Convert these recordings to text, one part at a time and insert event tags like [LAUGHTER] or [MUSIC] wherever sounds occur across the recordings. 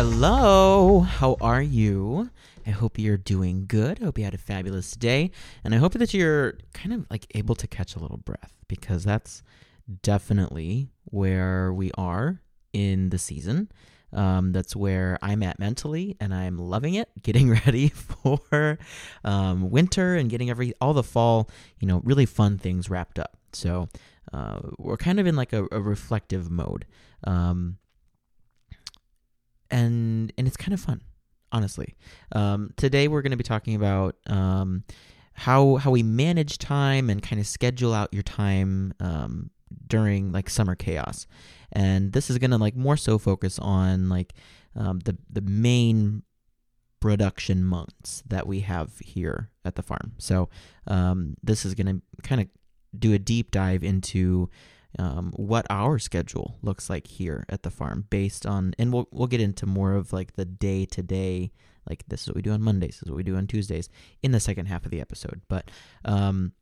Hello, how are you? I hope you're doing good. I hope you had a fabulous day. And I hope that you're kind of like able to catch a little breath because that's definitely where we are in the season. Um, that's where I'm at mentally, and I'm loving it. [LAUGHS] Getting ready for um, winter and getting every all the fall, you know, really fun things wrapped up. So uh, we're kind of in like a, a reflective mode, um, and and it's kind of fun, honestly. Um, today we're going to be talking about um, how how we manage time and kind of schedule out your time um, during like summer chaos and this is going to like more so focus on like um, the the main production months that we have here at the farm. So um, this is going to kind of do a deep dive into um, what our schedule looks like here at the farm based on, and we'll we'll get into more of like the day to day. Like this is what we do on Mondays, this is what we do on Tuesdays in the second half of the episode. But um,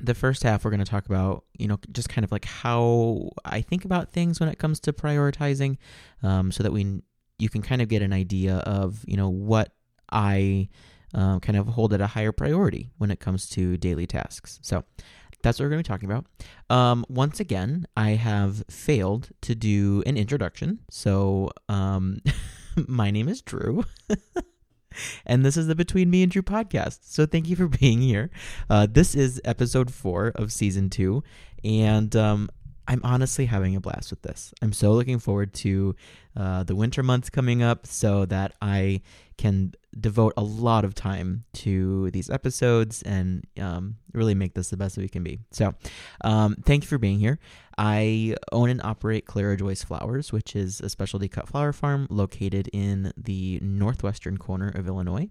the first half we're going to talk about you know just kind of like how i think about things when it comes to prioritizing um, so that we you can kind of get an idea of you know what i uh, kind of hold at a higher priority when it comes to daily tasks so that's what we're going to be talking about um, once again i have failed to do an introduction so um, [LAUGHS] my name is drew [LAUGHS] and this is the Between Me and Drew podcast. So thank you for being here. Uh, this is episode four of season two, and um, I'm honestly having a blast with this. I'm so looking forward to uh, the winter months coming up so that I can devote a lot of time to these episodes and um, really make this the best that we can be. So, um, thank you for being here. I own and operate Clara Joyce Flowers, which is a specialty cut flower farm located in the northwestern corner of Illinois.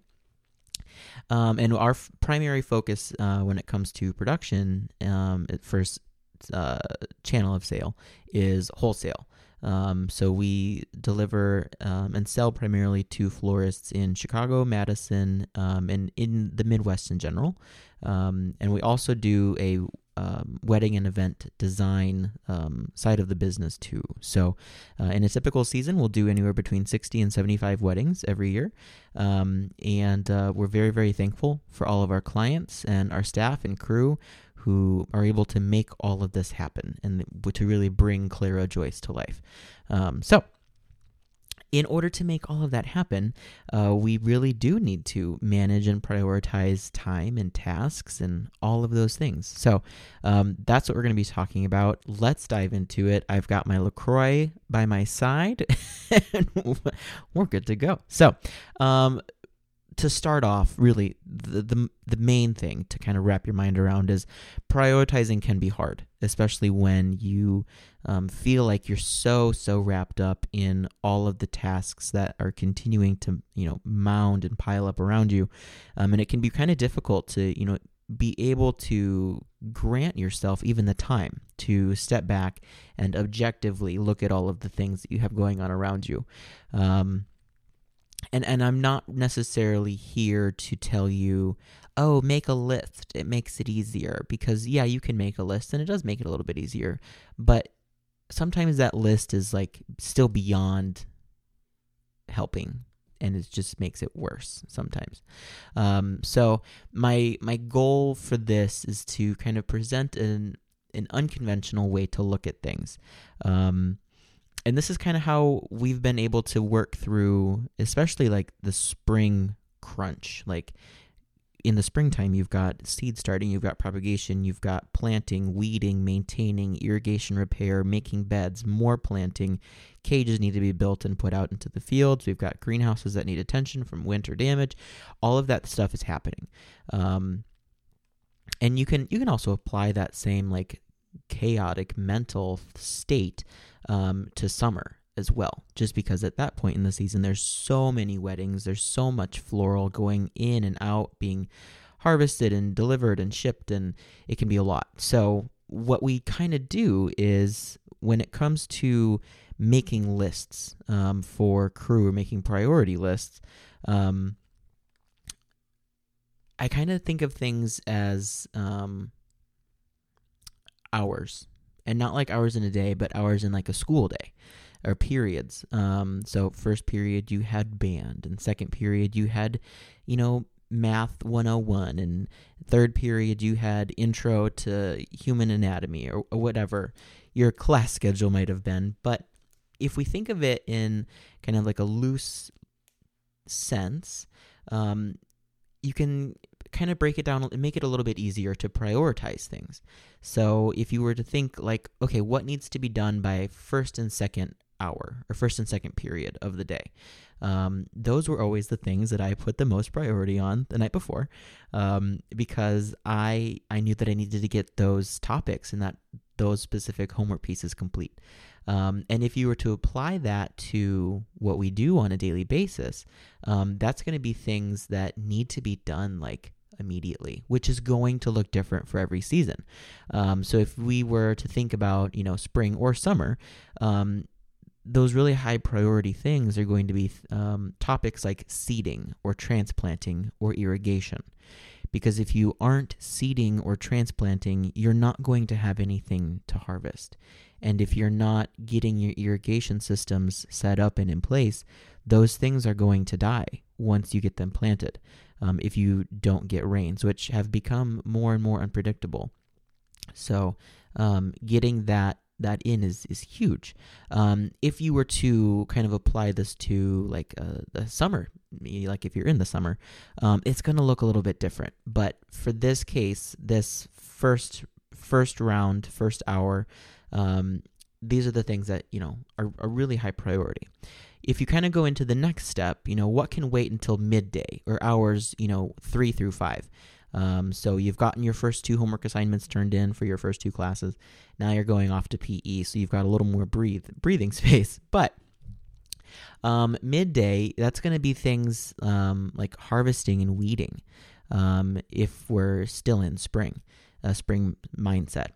Um, and our f- primary focus uh, when it comes to production, um, first uh, channel of sale, is wholesale. Um, so we deliver um, and sell primarily to florists in Chicago, Madison, um, and in the Midwest in general. Um, and we also do a um, wedding and event design um, side of the business too. So, uh, in a typical season, we'll do anywhere between 60 and 75 weddings every year. and uh, we're very, very thankful for all of our clients and our staff and crew who are able to make all of this happen and to really bring Clara Joyce to life. Um, so, in order to make all of that happen, uh, we really do need to manage and prioritize time and tasks and all of those things. So um, that's what we're going to be talking about. Let's dive into it. I've got my LaCroix by my side, [LAUGHS] and we're good to go. So, um, to start off, really, the, the, the main thing to kind of wrap your mind around is prioritizing can be hard, especially when you um, feel like you're so so wrapped up in all of the tasks that are continuing to you know mound and pile up around you, um, and it can be kind of difficult to you know be able to grant yourself even the time to step back and objectively look at all of the things that you have going on around you. Um, and and I'm not necessarily here to tell you, oh, make a list. It makes it easier because yeah, you can make a list and it does make it a little bit easier, but sometimes that list is like still beyond helping and it just makes it worse sometimes. Um, so my my goal for this is to kind of present an an unconventional way to look at things. Um, and this is kind of how we've been able to work through especially like the spring crunch. Like in the springtime you've got seed starting you've got propagation you've got planting weeding maintaining irrigation repair making beds more planting. Cages need to be built and put out into the fields. We've got greenhouses that need attention from winter damage. All of that stuff is happening. Um, and you can you can also apply that same like chaotic mental state um, to summer as well, just because at that point in the season, there's so many weddings, there's so much floral going in and out, being harvested and delivered and shipped, and it can be a lot. So, what we kind of do is when it comes to making lists um, for crew or making priority lists, um, I kind of think of things as um, hours and not like hours in a day, but hours in like a school day. or periods. Um, so first period you had band, and second period you had, you know, math 101 and third period you had intro to human anatomy or, or, whatever your class schedule might have been but if we think of it in kind of like a loose sense um, you can kind of break it down and make it a little bit easier to prioritize things so if you were to think like okay what needs to be done by first and second hour or first and second period of the day um, those were always the things that I put the most priority on the night before, um, because I I knew that I needed to get those topics and that those specific homework pieces complete. Um, and if you were to apply that to what we do on a daily basis, um, that's going to be things that need to be done like immediately, which is going to look different for every season. Um, so if we were to think about, you know, spring or summer, um, those really high priority things are going to be um, topics like seeding or transplanting or irrigation. Because if you aren't seeding or transplanting, you're not going to have anything to harvest. And if you're not getting your irrigation systems set up and in place, those things are going to die once you get them planted um, if you don't get rains, which have become more and more unpredictable. So, um, getting that that in is is huge. Um, if you were to kind of apply this to like uh, the summer, like if you're in the summer, um, it's going to look a little bit different. But for this case, this first first round, first hour, um, these are the things that you know are, are really high priority. If you kind of go into the next step, you know what can wait until midday or hours, you know three through five. Um, so you've gotten your first two homework assignments turned in for your first two classes. Now you're going off to PE, so you've got a little more breathe [LAUGHS] breathing space. But um, midday, that's going to be things um, like harvesting and weeding. Um, if we're still in spring, a spring mindset.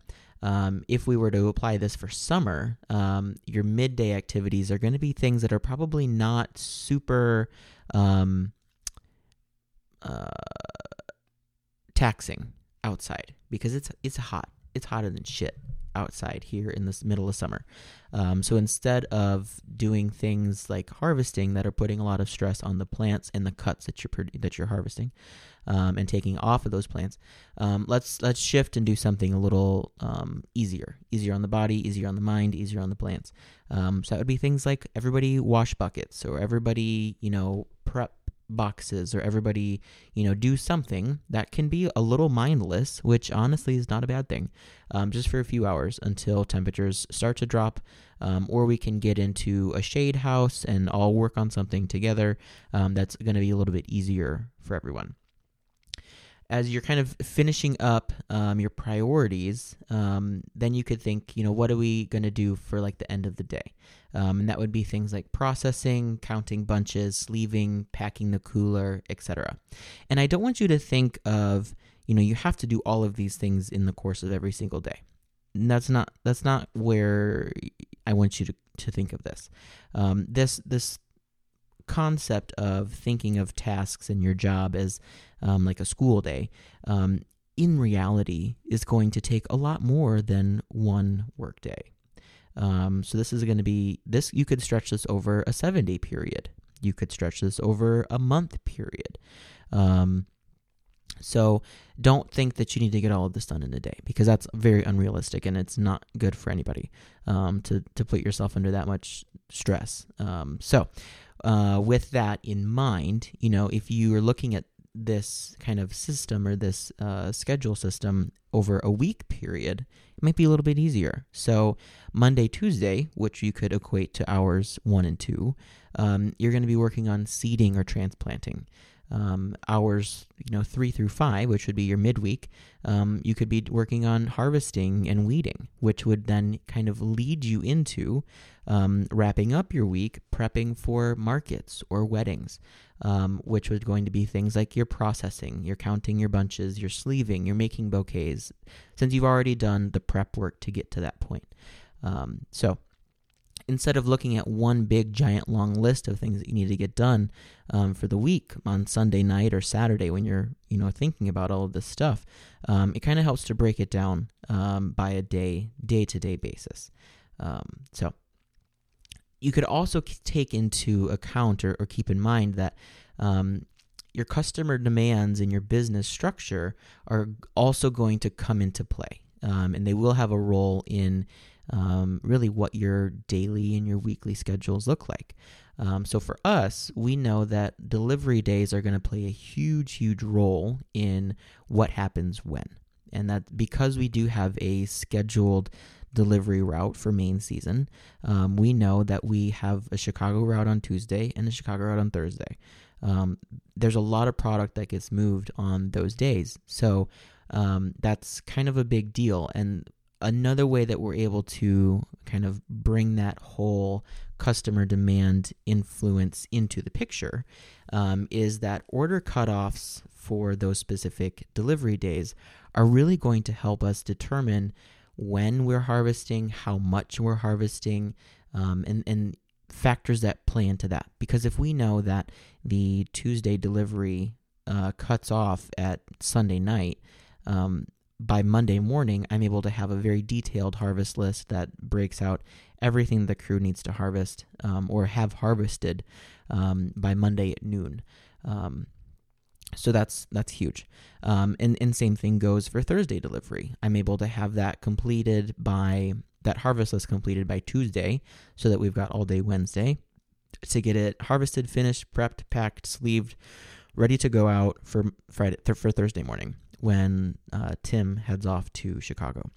Um, if we were to apply this for summer, um, your midday activities are going to be things that are probably not super um, uh, taxing outside because it's it's hot. It's hotter than shit outside here in the middle of summer. Um, so instead of doing things like harvesting that are putting a lot of stress on the plants and the cuts that you're that you're harvesting um, and taking off of those plants, um, let's let's shift and do something a little um, easier, easier on the body, easier on the mind, easier on the plants. Um, so that would be things like everybody wash buckets or everybody you know boxes or everybody, you know, do something that can be a little mindless, which honestly is not a bad thing, um, just for a few hours until temperatures start to drop, um, or we can get into a shade house and all work on something together um, that's going to be a little bit easier for everyone as you're kind of finishing up um, your priorities, um, then you could think, you know, what are we going to do for like the end of the day? Um, and that would be things like processing, counting bunches, sleeving, packing the cooler, etc. And I don't want you to think of, you know, you have to do all of these things in the course of every single day. And that's not that's not where I want you to, to think of this. Um, this this concept of thinking of tasks in your job as um, like a school day, um, in reality, is going to take a lot more than one workday. Um, so this is going to be this. You could stretch this over a seven day period. You could stretch this over a month period. Um, so don't think that you need to get all of this done in a day because that's very unrealistic and it's not good for anybody um, to to put yourself under that much stress. Um, so uh, with that in mind, you know, if you are looking at this kind of system or this uh, schedule system over a week period, it might be a little bit easier. So, Monday, Tuesday, which you could equate to hours one and two, um, you're going to be working on seeding or transplanting um, hours, you know, three through five, which would be your midweek, um, you could be working on harvesting and weeding, which would then kind of lead you into um, wrapping up your week, prepping for markets or weddings, um, which was going to be things like your processing, you're counting your bunches, you're sleeving, you're making bouquets, since you've already done the prep work to get to that point. Um, so, instead of looking at one big giant long list of things that you need to get done um, for the week on Sunday night or Saturday when you're you know thinking about all of this stuff, um, it kind of helps to break it down um, by a day day to day basis. Um, so you could also take into account or, or keep in mind that um, your customer demands and your business structure are also going to come into play. Um, and they will have a role in um, really what your daily and your weekly schedules look like. Um, so for us, we know that delivery days are going to play a huge, huge role in what happens when. And that because we do have a scheduled delivery route for main season, um, we know that we have a Chicago route on Tuesday and a Chicago route on Thursday. Um, there's a lot of product that gets moved on those days. So um, that's kind of a big deal. And another way that we're able to kind of bring that whole customer demand influence into the picture um, is that order cutoffs for those specific delivery days are really going to help us determine when we're harvesting, how much we're harvesting, um, and, and factors that play into that. Because if we know that the Tuesday delivery uh, cuts off at Sunday night, um, by Monday morning, I'm able to have a very detailed harvest list that breaks out everything the crew needs to harvest um, or have harvested um, by Monday at noon. Um, so that's that's huge. Um, and and same thing goes for Thursday delivery. I'm able to have that completed by that harvest list completed by Tuesday, so that we've got all day Wednesday to get it harvested, finished, prepped, packed, sleeved, ready to go out for Friday for Thursday morning when uh, Tim heads off to Chicago.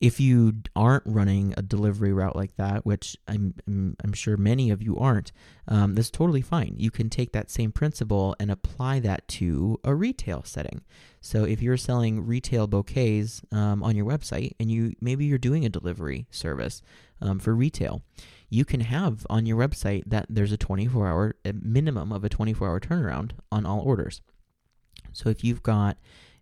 If you aren't running a delivery route like that, which I'm, I'm, I'm sure many of you aren't, um, that's totally fine. You can take that same principle and apply that to a retail setting. So if you're selling retail bouquets um, on your website and you maybe you're doing a delivery service um, for retail, you can have on your website that there's a 24 hour a minimum of a 24 hour turnaround on all orders. So if you've got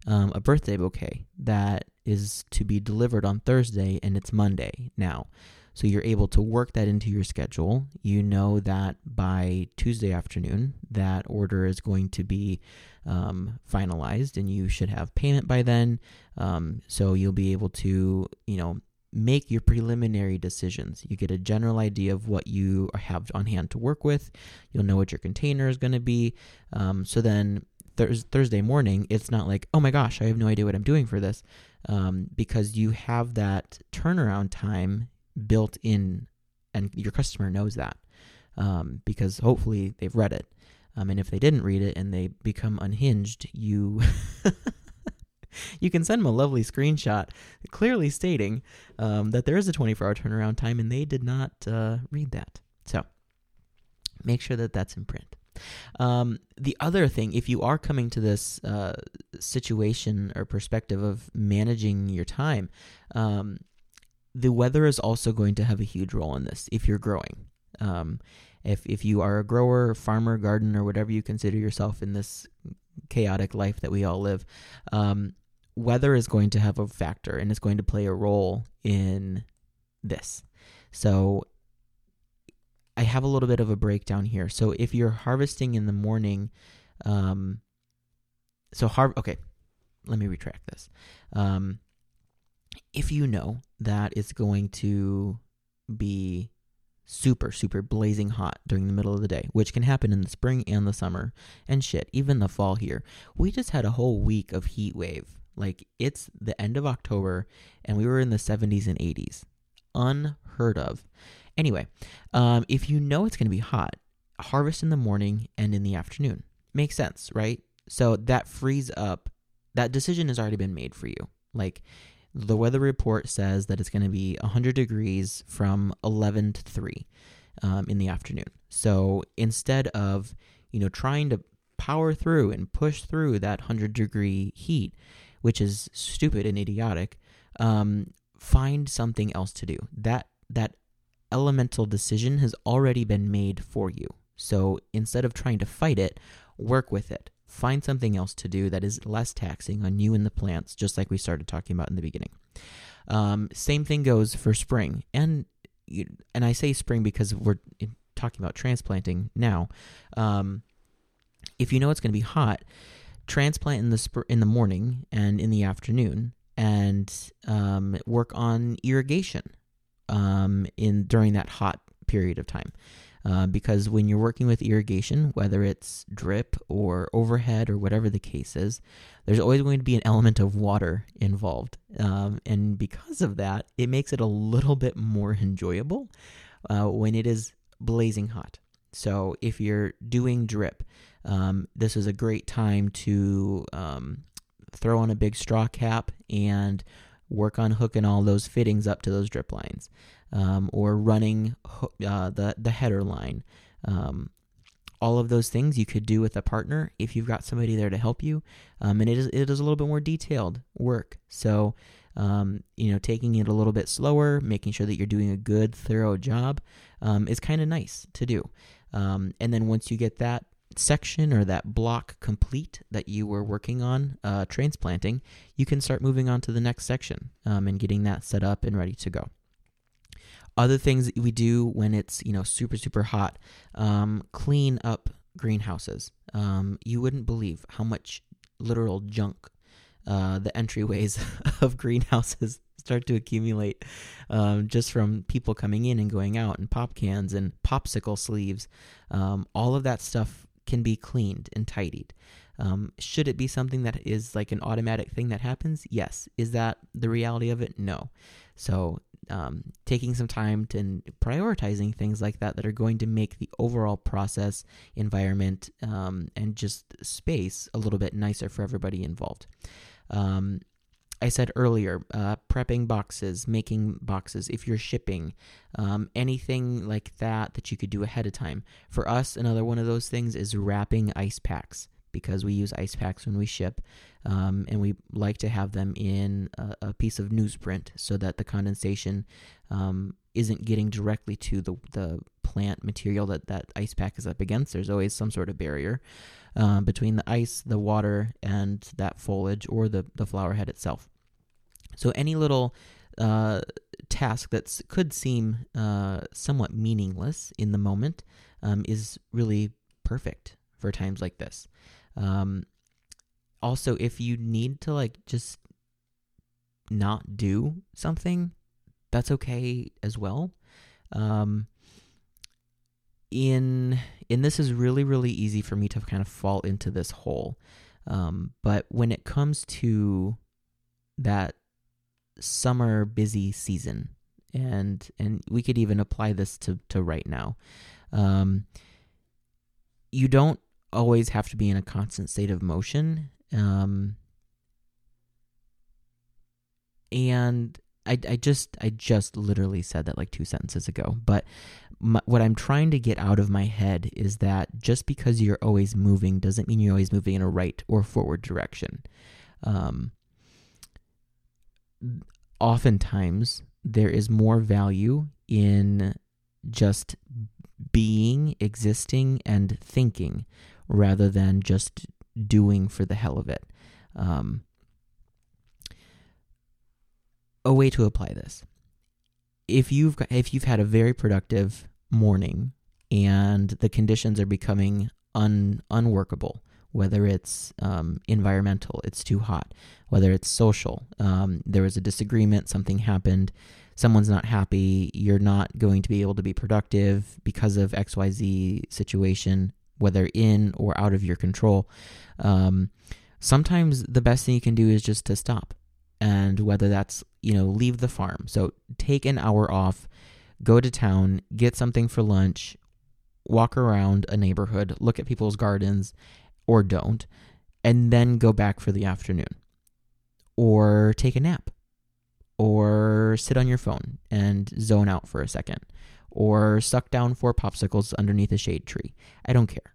um, a birthday bouquet that is to be delivered on Thursday and it's Monday now. So you're able to work that into your schedule. You know that by Tuesday afternoon, that order is going to be um, finalized and you should have payment by then. Um, so you'll be able to, you know, make your preliminary decisions. You get a general idea of what you have on hand to work with. You'll know what your container is going to be. Um, so then Thurs- Thursday morning, it's not like, oh my gosh, I have no idea what I'm doing for this, um, because you have that turnaround time built in, and your customer knows that, um, because hopefully they've read it. Um, and if they didn't read it and they become unhinged, you [LAUGHS] you can send them a lovely screenshot clearly stating um, that there is a 24 hour turnaround time and they did not uh, read that. So make sure that that's in print. Um, the other thing, if you are coming to this uh, situation or perspective of managing your time, um, the weather is also going to have a huge role in this if you're growing. Um, if, if you are a grower, farmer, gardener, whatever you consider yourself in this chaotic life that we all live, um, weather is going to have a factor and it's going to play a role in this. So I have a little bit of a breakdown here. So if you're harvesting in the morning, um, so har okay, let me retract this. Um, if you know that it's going to be super super blazing hot during the middle of the day, which can happen in the spring and the summer and shit, even the fall here. We just had a whole week of heat wave. Like it's the end of October and we were in the 70s and 80s. Unheard of. Anyway, um, if you know it's going to be hot, harvest in the morning and in the afternoon. Makes sense, right? So that frees up, that decision has already been made for you. Like the weather report says that it's going to be 100 degrees from 11 to 3 um, in the afternoon. So instead of, you know, trying to power through and push through that 100 degree heat, which is stupid and idiotic, um, find something else to do. That that elemental decision has already been made for you. So instead of trying to fight it, work with it. Find something else to do that is less taxing on you and the plants, just like we started talking about in the beginning. Um, same thing goes for spring, and and I say spring because we're talking about transplanting now. Um, if you know it's going to be hot, transplant in the sp- in the morning and in the afternoon, and um, work on irrigation um, in during that hot period of time. Uh, because when you're working with irrigation, whether it's drip or overhead or whatever the case is, there's always going to be an element of water involved. Um, and because of that, it makes it a little bit more enjoyable uh, when it is blazing hot. So if you're doing drip, um, this is a great time to um, throw on a big straw cap and work on hooking all those fittings up to those drip lines um, or running uh, the the header line. Um, all of those things you could do with a partner if you've got somebody there to help you, um, and it is it is a little bit more detailed work. So, um, you know, taking it a little bit slower, making sure that you're doing a good, thorough job, um, is kind of nice to do. Um, and then once you get that section or that block complete that you were working on uh, transplanting, you can start moving on to the next section um, and getting that set up and ready to go. Other things that we do when it's you know super super hot, um, clean up greenhouses. Um, you wouldn't believe how much literal junk uh, the entryways [LAUGHS] of greenhouses start to accumulate um, just from people coming in and going out, and pop cans and popsicle sleeves. Um, all of that stuff can be cleaned and tidied. Um, should it be something that is like an automatic thing that happens? Yes. Is that the reality of it? No. So um, taking some time to and prioritizing things like that that are going to make the overall process, environment, um, and just space a little bit nicer for everybody involved. I said earlier, uh, prepping boxes, making boxes, if you're shipping, um, anything like that that you could do ahead of time. For us, another one of those things is wrapping ice packs because we use ice packs when we ship, um, and we like to have them in a, a, piece of newsprint so that the condensation um, isn't getting directly to the the plant material that that ice pack is up against. There's always some sort of barrier um, between the ice, the water, and that foliage or the the flower head itself. So any little uh, task that could seem uh, somewhat meaningless in the moment um, is really perfect for times like this. Um, also, if you need to like just not do something, that's okay as well. Um, in in this is really really easy for me to kind of fall into this hole. Um, but when it comes to that summer busy season, and and we could even apply this to to right now. Um, you don't always have to be in a constant state of motion. Um, and I, I just I just literally said that like two sentences ago. But my, what I'm trying to get out of my head is that just because you're always moving doesn't mean you're always moving in a right or forward direction. Um, oftentimes there is more value in just being, existing, and thinking rather than just doing for the hell of it. Um, a way to apply this: if you've got, if you've had a very productive morning and the conditions are becoming un, unworkable, whether it's um, environmental, it's too hot, whether it's social, um, there was a disagreement, something happened, someone's not happy, you're not going to be able to be productive because of XYZ situation, whether in or out of your control. Um, sometimes the best thing you can do is just to stop. And whether that's, you know, leave the farm. So take an hour off, go to town, get something for lunch, walk around a neighborhood, look at people's gardens, or don't, and then go back for the afternoon. Or take a nap. Or sit on your phone and zone out for a second or suck down four popsicles underneath a shade tree. I don't care.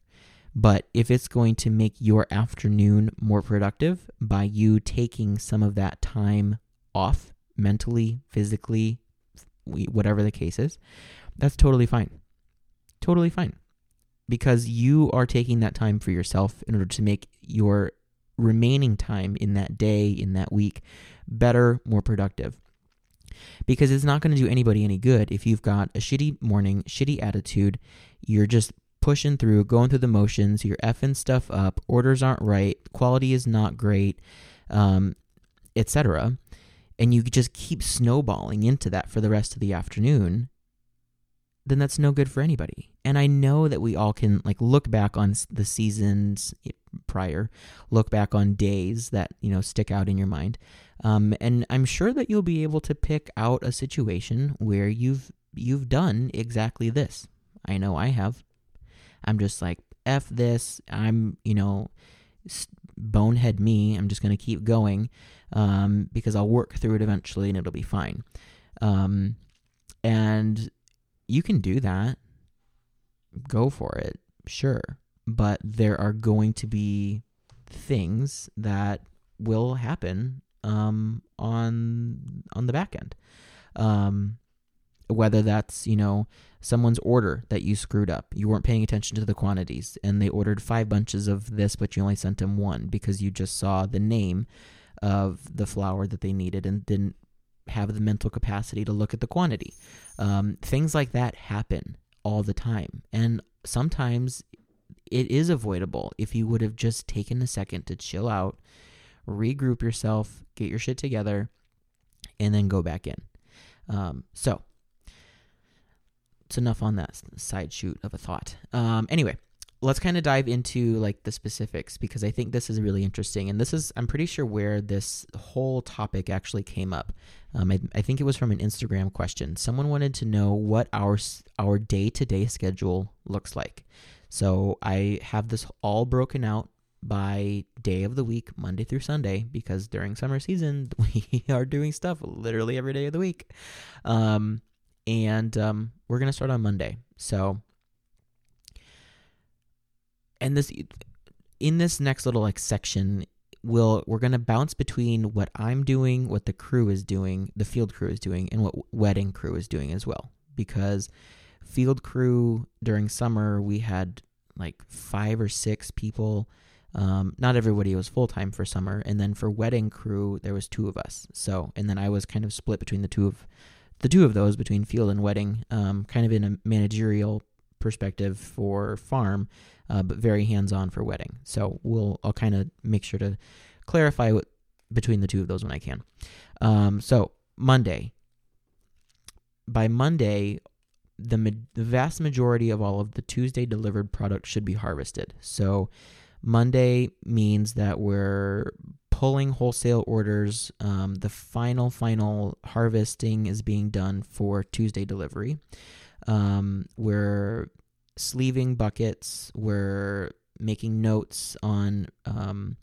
But if it's going to make your afternoon more productive by you taking some of that time off mentally, physically, whatever the case is, that's totally fine. Totally fine. Because you are taking that time for yourself in order to make your remaining time in that day, in that week, better, more productive because it's not going to do anybody any good if you've got a shitty morning, shitty attitude, you're just pushing through, going through the motions, you're effing stuff up, orders aren't right, quality is not great, um, etc. And you just keep snowballing into that for the rest of the afternoon. then that's no good for anybody. And I know that we all can like look back on the seasons prior, look back on days that, you know, stick out in your mind. Um, and I'm sure that you'll be able to pick out a situation where you've you've done exactly this. I know I have. I'm just like f this. I'm, you know, bonehead me. I'm just going to keep going um, because I'll work through it eventually and it'll be fine. Um, and you can do that. Go for it, sure. But there are going to be things that will happen um, on on the back end. Um, whether that's you know someone's order that you screwed up you weren't paying attention to the quantities and they ordered five bunches of this but you only sent them one because you just saw the name of the flower that they needed and didn't have the mental capacity to look at the quantity. Um, things like that happen all the time. And sometimes it is avoidable if you would have just taken a second to chill out, regroup yourself, get your shit together, and then go back in. Um, so, enough on that side shoot of a thought. Um, anyway, let's kind of dive into like the specifics because I think this is really interesting. And this is, I'm pretty sure, where this whole topic actually came up. Um, I, I, think it was from an Instagram question. Someone wanted to know what our our day to day schedule looks like. So I have this all broken out by day of the week, Monday through Sunday, because during summer season [LAUGHS] we are doing stuff literally every day of the week. Um, and um, we're gonna start on Monday. So and this in this next little like section we'll we're to bounce between what I'm doing, what the crew is doing, the field crew is doing and what wedding crew is doing as well because field crew during summer we had like 5 or 6 people um, not everybody was full time for summer, and then for wedding crew there was two of us. So, and then I was kind of split between the two of the two of those between field and wedding, um, kind of in a managerial perspective for farm, uh, but very hands-on for wedding. So we'll I'll kind of make sure to clarify what, between the two of those when I can. Um, so Monday. By Monday, the, ma- the vast majority of all of the Tuesday delivered product should be harvested. So Monday means that we're pulling wholesale orders. Um, the final final harvesting is being done for Tuesday delivery. Um, we're sleeving buckets. We're making notes on um,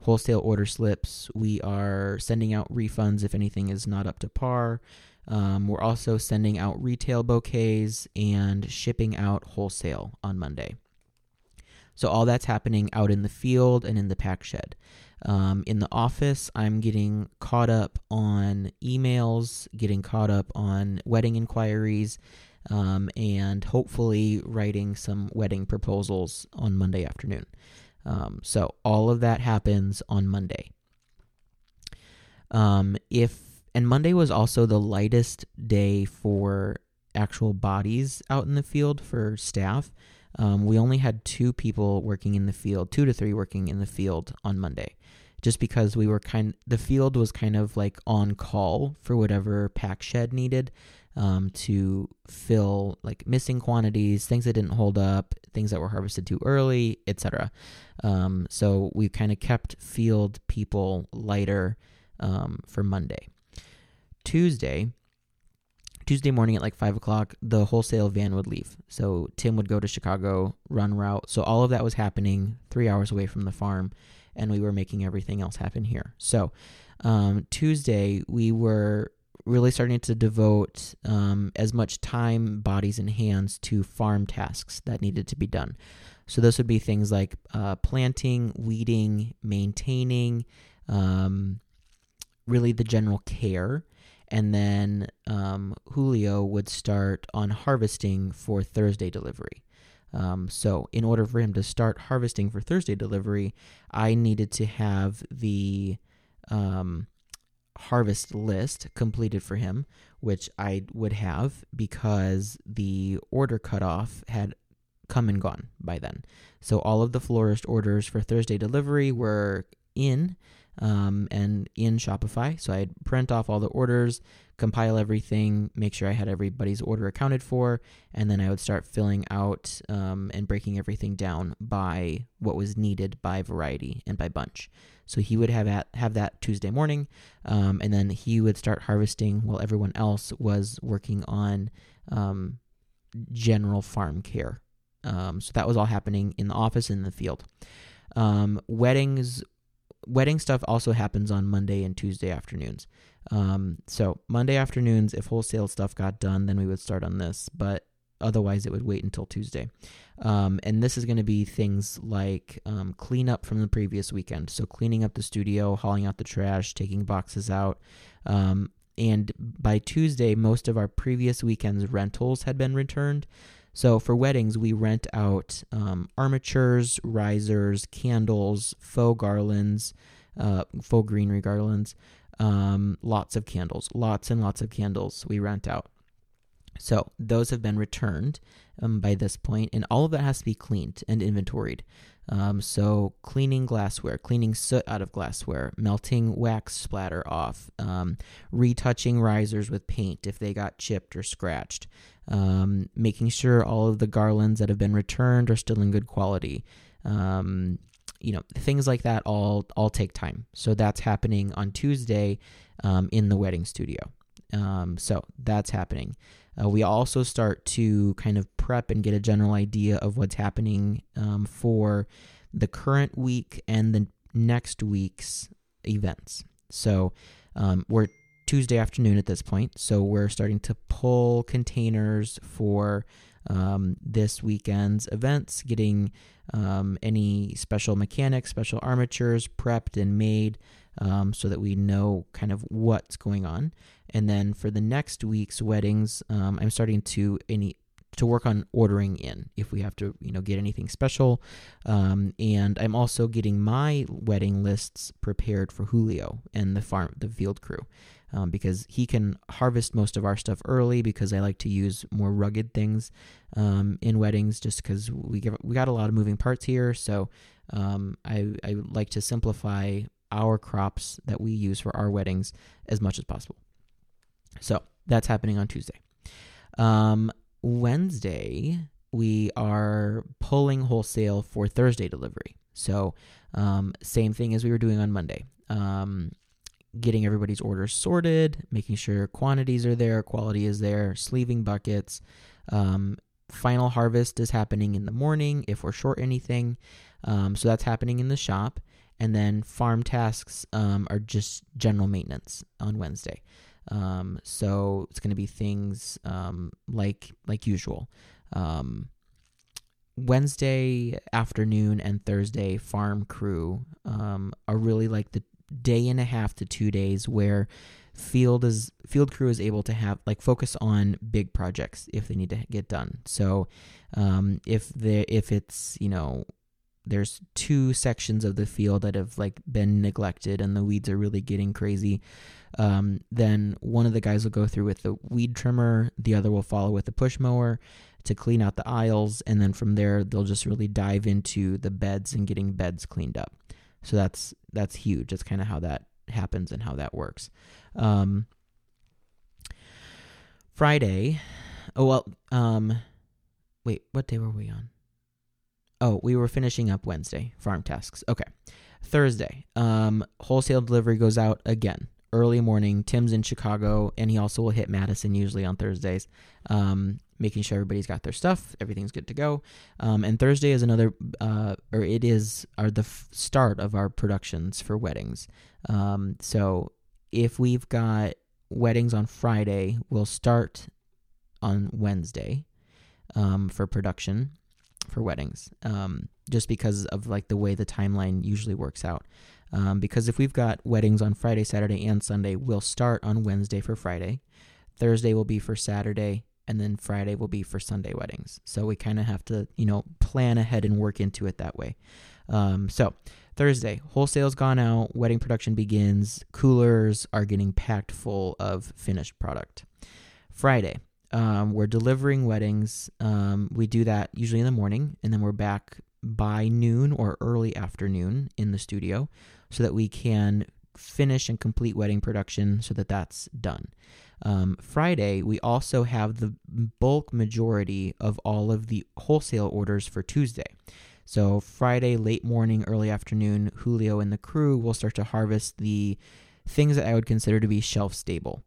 wholesale order slips. We are sending out refunds if anything is not up to par. Um, we're also sending out retail bouquets and shipping out wholesale on Monday. So all that's happening out in the field and in the pack shed. Um, in the office, I'm getting caught up on emails, getting caught up on wedding inquiries, um, and hopefully writing some wedding proposals on Monday afternoon. Um, so all of that happens on Monday. Um, if and Monday was also the lightest day for actual bodies out in the field for staff. Um, we only had two people working in the field, two to three working in the field on Monday, just because we were kind. The field was kind of like on call for whatever pack shed needed um, to fill like missing quantities, things that didn't hold up, things that were harvested too early, etc. Um, so we kind of kept field people lighter um, for Monday. Tuesday, Tuesday morning at like five o'clock, the wholesale van would leave. So Tim would go to Chicago, run route. So all of that was happening three hours away from the farm, and we were making everything else happen here. So um, Tuesday we were really starting to devote um, as much time, bodies, and hands to farm tasks that needed to be done. So those would be things like uh, planting, weeding, maintaining, um, really the general care. And then um, Julio would start on harvesting for Thursday delivery. Um, so, in order for him to start harvesting for Thursday delivery, I needed to have the um, harvest list completed for him, which I would have because the order cutoff had come and gone by then. So all of the florist orders for Thursday delivery were in. Um, and in Shopify. So I'd print off all the orders, compile everything, make sure I had everybody's order accounted for, and then I would start filling out um, and breaking everything down by what was needed by variety and by bunch. So he would have at, have that Tuesday morning, um, and then he would start harvesting while everyone else was working on um, general farm care. Um, so that was all happening in the office in the field. Um, weddings, wedding stuff also happens on Monday and Tuesday afternoons. Um, so Monday afternoons, if wholesale stuff got done, then we would start on this. But otherwise, it would wait until Tuesday. Um, and this is going to be things like um, cleanup from the previous weekend. So cleaning up the studio, hauling out the trash, taking boxes out. Um, and by Tuesday, most of our previous weekend's rentals had been returned. So for weddings, we rent out um, armatures, risers, candles, faux garlands, uh, faux greenery garlands, um, lots of candles, lots and lots of candles we rent out. So those have been returned um, by this point, and all of that has to be cleaned and inventoried. Um, so cleaning glassware, cleaning soot out of glassware, melting wax splatter off, um, retouching risers with paint if they got chipped or scratched, um, making sure all of the garlands that have been returned are still in good quality. Um, you know, things like that all all take time. So that's happening on Tuesday um, in the wedding studio. Um, so that's happening. Uh, we also start to kind of prep and get a general idea of what's happening um, for the current week and the next week's events. So um, we're Tuesday afternoon at this point, so we're starting to pull containers for um, this weekend's events, getting um, any special mechanics, special armatures prepped and made um, so that we know kind of what's going on. And then for the next week's weddings, um, I'm starting to any to work on ordering in if we have to you know get anything special um, and i'm also getting my wedding lists prepared for julio and the farm the field crew um, because he can harvest most of our stuff early because i like to use more rugged things um, in weddings just because we, we got a lot of moving parts here so um, I, I like to simplify our crops that we use for our weddings as much as possible. So that's happening on Tuesday. Um, Wednesday, we are pulling wholesale for Thursday delivery. So, um, same thing as we were doing on Monday. Um, getting everybody's orders sorted, making sure quantities are there, quality is there, sleeving buckets. Um, final harvest is happening in the morning if we're short anything. Um, so that's happening in the shop and then farm tasks um, are just general maintenance on Wednesday. Um, so it's going to be things um, like like usual. Um, Wednesday afternoon and Thursday farm crew um, are really like the day and a half to two days where field is field crew is able to have like focus on big projects if they need to get done. So um, if the if it's you know there's two sections of the field that have like been neglected and the weeds are really getting crazy. Um, then one of the guys will go through with the weed trimmer the other will follow with the push mower to clean out the aisles and then from there they'll just really dive into the beds and getting beds cleaned up. So that's that's huge. That's kind of how that happens and how that works. Um, friday oh well um, wait what day were we on Oh, we were finishing up Wednesday, farm tasks. Okay. Thursday, um, wholesale delivery goes out again. Early morning, Tim's in Chicago, and he also will hit Madison usually on Thursdays, um, making sure everybody's got their stuff, everything's good to go. Um, and Thursday is another, uh, or it is are the f- start of our productions for weddings. Um, so if we've got weddings on Friday, we'll start on Wednesday um, for production for weddings, um, just because of like the way the timeline usually works out. Um, because if we've got weddings on Friday, Saturday, and Sunday, we'll start on Wednesday for Friday. Thursday will be for Saturday, and then Friday will be for Sunday weddings. So we kind of have to, you know, plan ahead and work into it that way. Um, so Thursday, wholesale's gone out, wedding production begins, coolers are getting packed full of finished product. Friday, um, we're delivering weddings. Um, we do that usually in the morning, and then we're back by noon or early afternoon in the studio. so that we can finish and complete wedding production so that that's done. Um, Friday, we also have the bulk majority of all of the wholesale orders for Tuesday. So, Friday, late morning, early afternoon, Julio and the crew will start to harvest the things that I would consider to be shelf stable.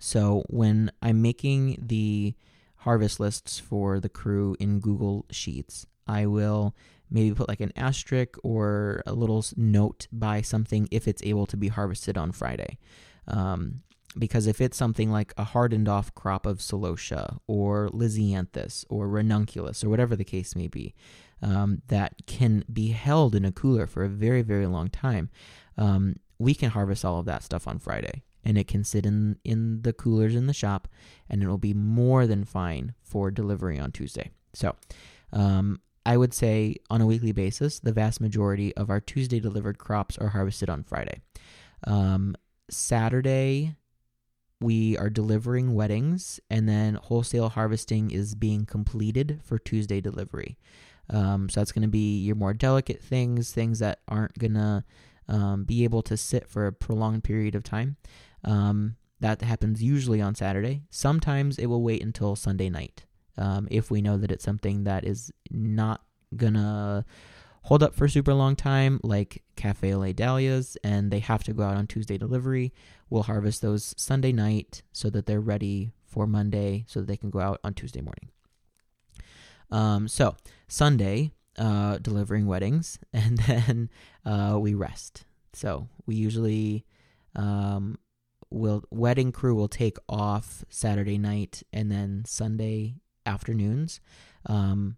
So, when I'm making the harvest lists for the crew in Google Sheets, I will maybe put like an asterisk or a little note by something if it's able to be harvested on Friday. Um, because if it's something like a hardened off crop of celosia or lisianthus or ranunculus or whatever the case may be, um, that can be held in a cooler for a very, very long time, um, we can harvest all of that stuff on Friday. And it can sit in, in the coolers in the shop, and it'll be more than fine for delivery on Tuesday. So, um, I would say on a weekly basis, the vast majority of our Tuesday delivered crops are harvested on Friday. Um, Saturday, we are delivering weddings, and then wholesale harvesting is being completed for Tuesday delivery. Um, so that's going to be your more delicate things, things that aren't going to um, be able to sit for a prolonged period of time. Um, that happens usually on Saturday. Sometimes it will wait until Sunday night um, if we know that it's something that is not to hold up for a super long time, like Cafe au Lait Dahlias, and they have to go out on Tuesday delivery. We'll harvest those Sunday night so that they're ready for Monday so that they can go out on Tuesday morning. Um, so, Sunday, uh, delivering weddings, [LAUGHS] and then uh, we rest. So, we usually um, will wedding crew will take off Saturday night and then Sunday afternoons. Um,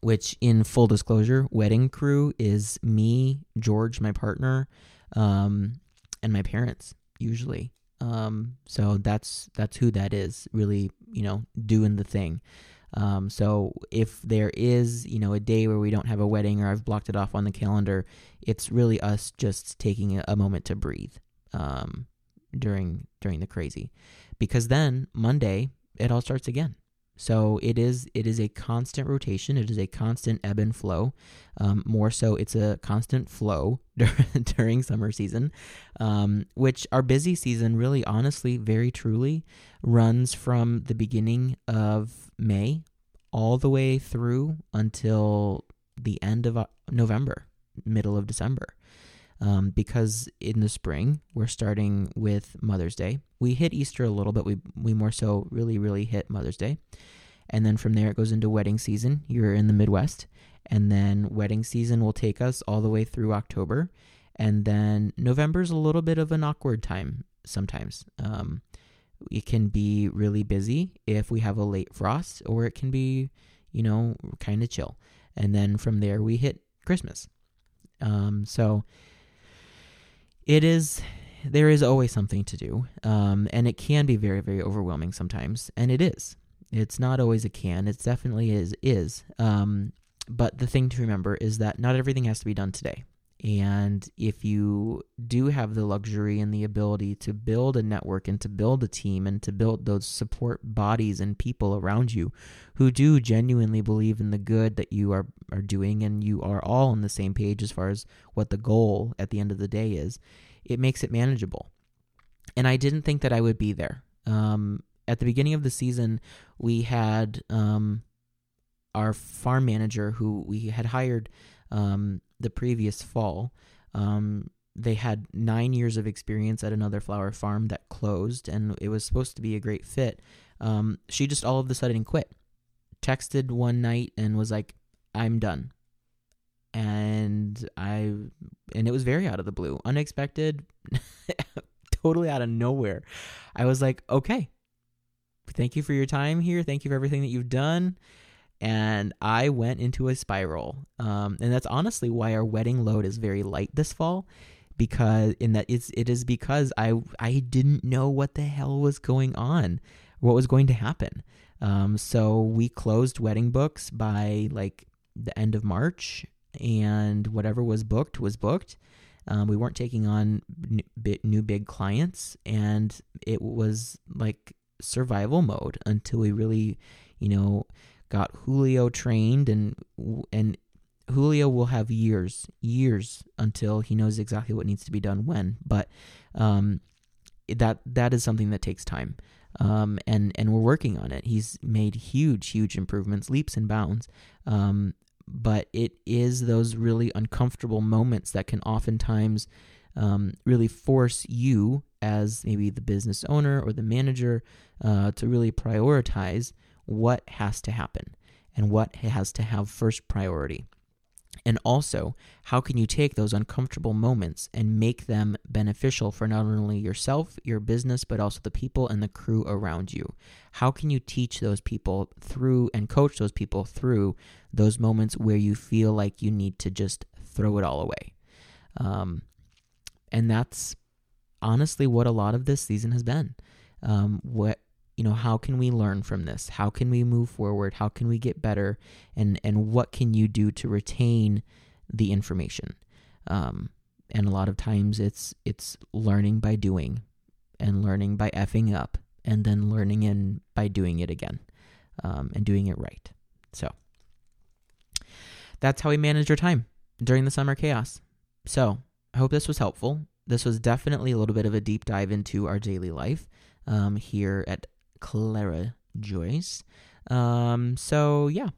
which in full disclosure, wedding crew is me, George, my partner, um, and my parents usually. Um, so that's that's who that is, really, you know, doing the thing. Um, so if there is, you know, a day where we don't have a wedding or I've blocked it off on the calendar, it's really us just taking a, a moment to breathe um, during during the crazy, because then Monday it all starts again. So it is it is a constant rotation. It is a constant ebb and flow. Um, more so, it's a constant flow [LAUGHS] during summer season, um, which our busy season really, honestly, very truly runs from the beginning of May all the way through until the end of November, middle of December. Um, because in the spring we're starting with Mother's Day. We hit Easter a little bit. We we more so really really hit Mother's Day, and then from there it goes into wedding season. You're in the Midwest, and then wedding season will take us all the way through October, and then November's a little bit of an awkward time sometimes. Um, it can be really busy if we have a late frost, or it can be, you know, kind of chill. And then from there we hit Christmas. Um, so it is there is always something to do um, and it can be very very overwhelming sometimes and it is. It's not always a can it definitely is is um, but the thing to remember is that not everything has to be done today and if you do have the luxury and the ability to build a network and to build a team and to build those support bodies and people around you who do genuinely believe in the good that you are, are doing and you are all on the same page as far as what the goal at the end of the day is, it makes it manageable. And I didn't think that I would be there. Um, at the beginning of the season, we had um, our farm manager who we had hired um, the previous fall. Um, they had nine years of experience at another flower farm that closed, and it was supposed to be a great fit. Um, she just all of a sudden quit. Texted one night and was like, "I'm done." And I, and it was very out of the blue, unexpected, [LAUGHS] totally out of nowhere. I was like, "Okay, thank you for your time here. Thank you for everything that you've done." And I went into a spiral. Um, and that's honestly why our wedding load is very light this fall, because in that it's it is because I I didn't know what the hell was going on, what was going to happen. Um, so we closed wedding books by like the end of March, and whatever was booked was booked. Um, we weren't taking on new big clients, and it was like survival mode until we really, you know, got Julio trained and and Julio will have years, years until he knows exactly what needs to be done when. But um, that that is something that takes time, um, and and we're working on it. He's made huge, huge improvements, leaps and bounds. Um, but it is those really uncomfortable moments that can oftentimes um, really force you as maybe the business owner or the manager uh, to really prioritize what has to happen and what has to have first priority. And also, how can you take those uncomfortable moments and make them beneficial for not only yourself, your business, but also the people and the crew around you? How can you teach those people through and coach those people through those moments where you feel like you need to just throw it all away? Um, and that's honestly what a lot of this season has been. Um, what you know, how can we learn from this? How can we move forward? How can we get better? And and what can you do to retain the information? Um, and a lot of times it's it's learning by doing, and learning by effing up, and then learning in by doing it again, um, and doing it right. So that's how we manage our time during the summer chaos. So I hope this was helpful. This was definitely a little bit of a deep dive into our daily life um, here at Clara Joyce. Um, so yeah,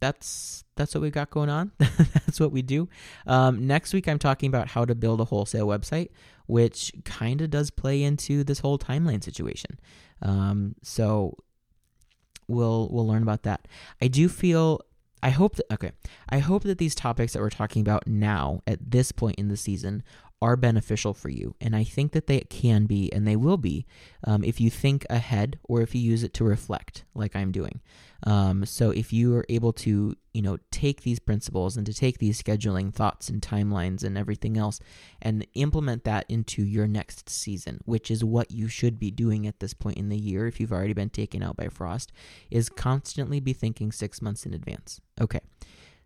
that's that's what we got going on. [LAUGHS] that's what we do. Um, next week, I'm talking about how to build a wholesale website, which kind of does play into this whole timeline situation. Um, so we'll we'll learn about that. I do feel I hope that okay. I hope that these topics that we're talking about now at this point in the season are beneficial for you, and I think that they can be and they will be um, if you think ahead or if you use it to reflect, like I'm doing. Um, so if you are able to, you know, take these principles and to take these scheduling thoughts and timelines and everything else and implement that into your next season, which is what you should be doing at this point in the year if you've already been taken out by frost, is constantly be thinking six months in advance. Okay.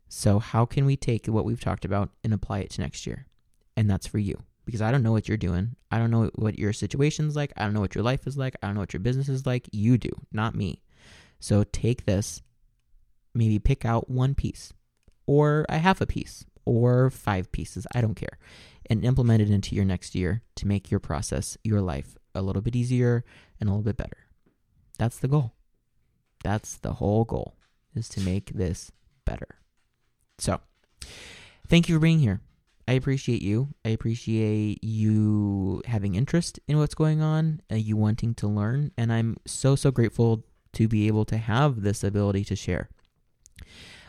So how can we take what we've talked about and apply it to next year? And that's for you because I don't know what you're doing. I don't know what your situation's like. I don't know what your life is like. I don't know what your business is like. You do, not me. So take this, maybe pick out one piece or a half a piece or five pieces, I don't care, and implement it into your next year to make your process, your life a little bit easier and a little bit better. That's the goal. That's the whole goal is to make this better. So, thank you for being here. I appreciate you. I appreciate you having interest in what's going on, uh, you wanting to learn, and I'm so so grateful to be able to have this ability to share.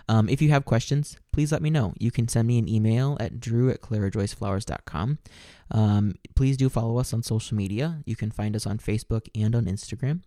Um, if you have questions, please let me know. You can send me an email at drew at clarajoyceflowers.com. Um, please do follow us on social media. You can find us on Facebook and on Instagram.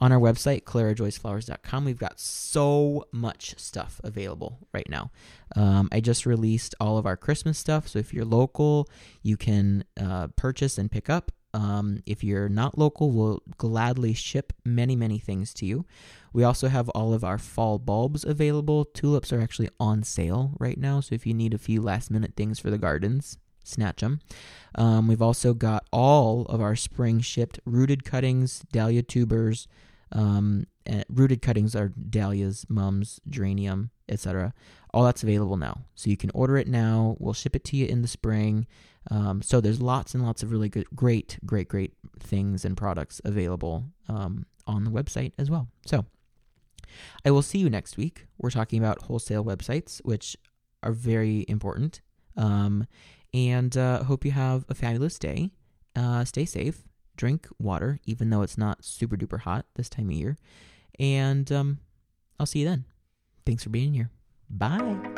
On our website, clarajoyceflowers.com, we've got so much stuff available right now. Um, I just released all of our Christmas stuff, so if you're local, you can uh, purchase and pick up. Um, if you're not local, we'll gladly ship many, many things to you. We also have all of our fall bulbs available. Tulips are actually on sale right now, so if you need a few last minute things for the gardens, snatch them. Um, we've also got all of our spring shipped rooted cuttings, dahlia tubers. Um, rooted cuttings are dahlias, mums, geranium, etc. All that's available now. So you can order it now. We'll ship it to you in the spring. Um, so there's lots and lots of really good, great, great, great things and products available um, on the website as well. So I will see you next week. We're talking about wholesale websites, which are very important. Um, and uh, hope you have a fabulous day. Uh, stay safe. Drink water, even though it's not super duper hot this time of year. And um, I'll see you then. Thanks for being here. Bye.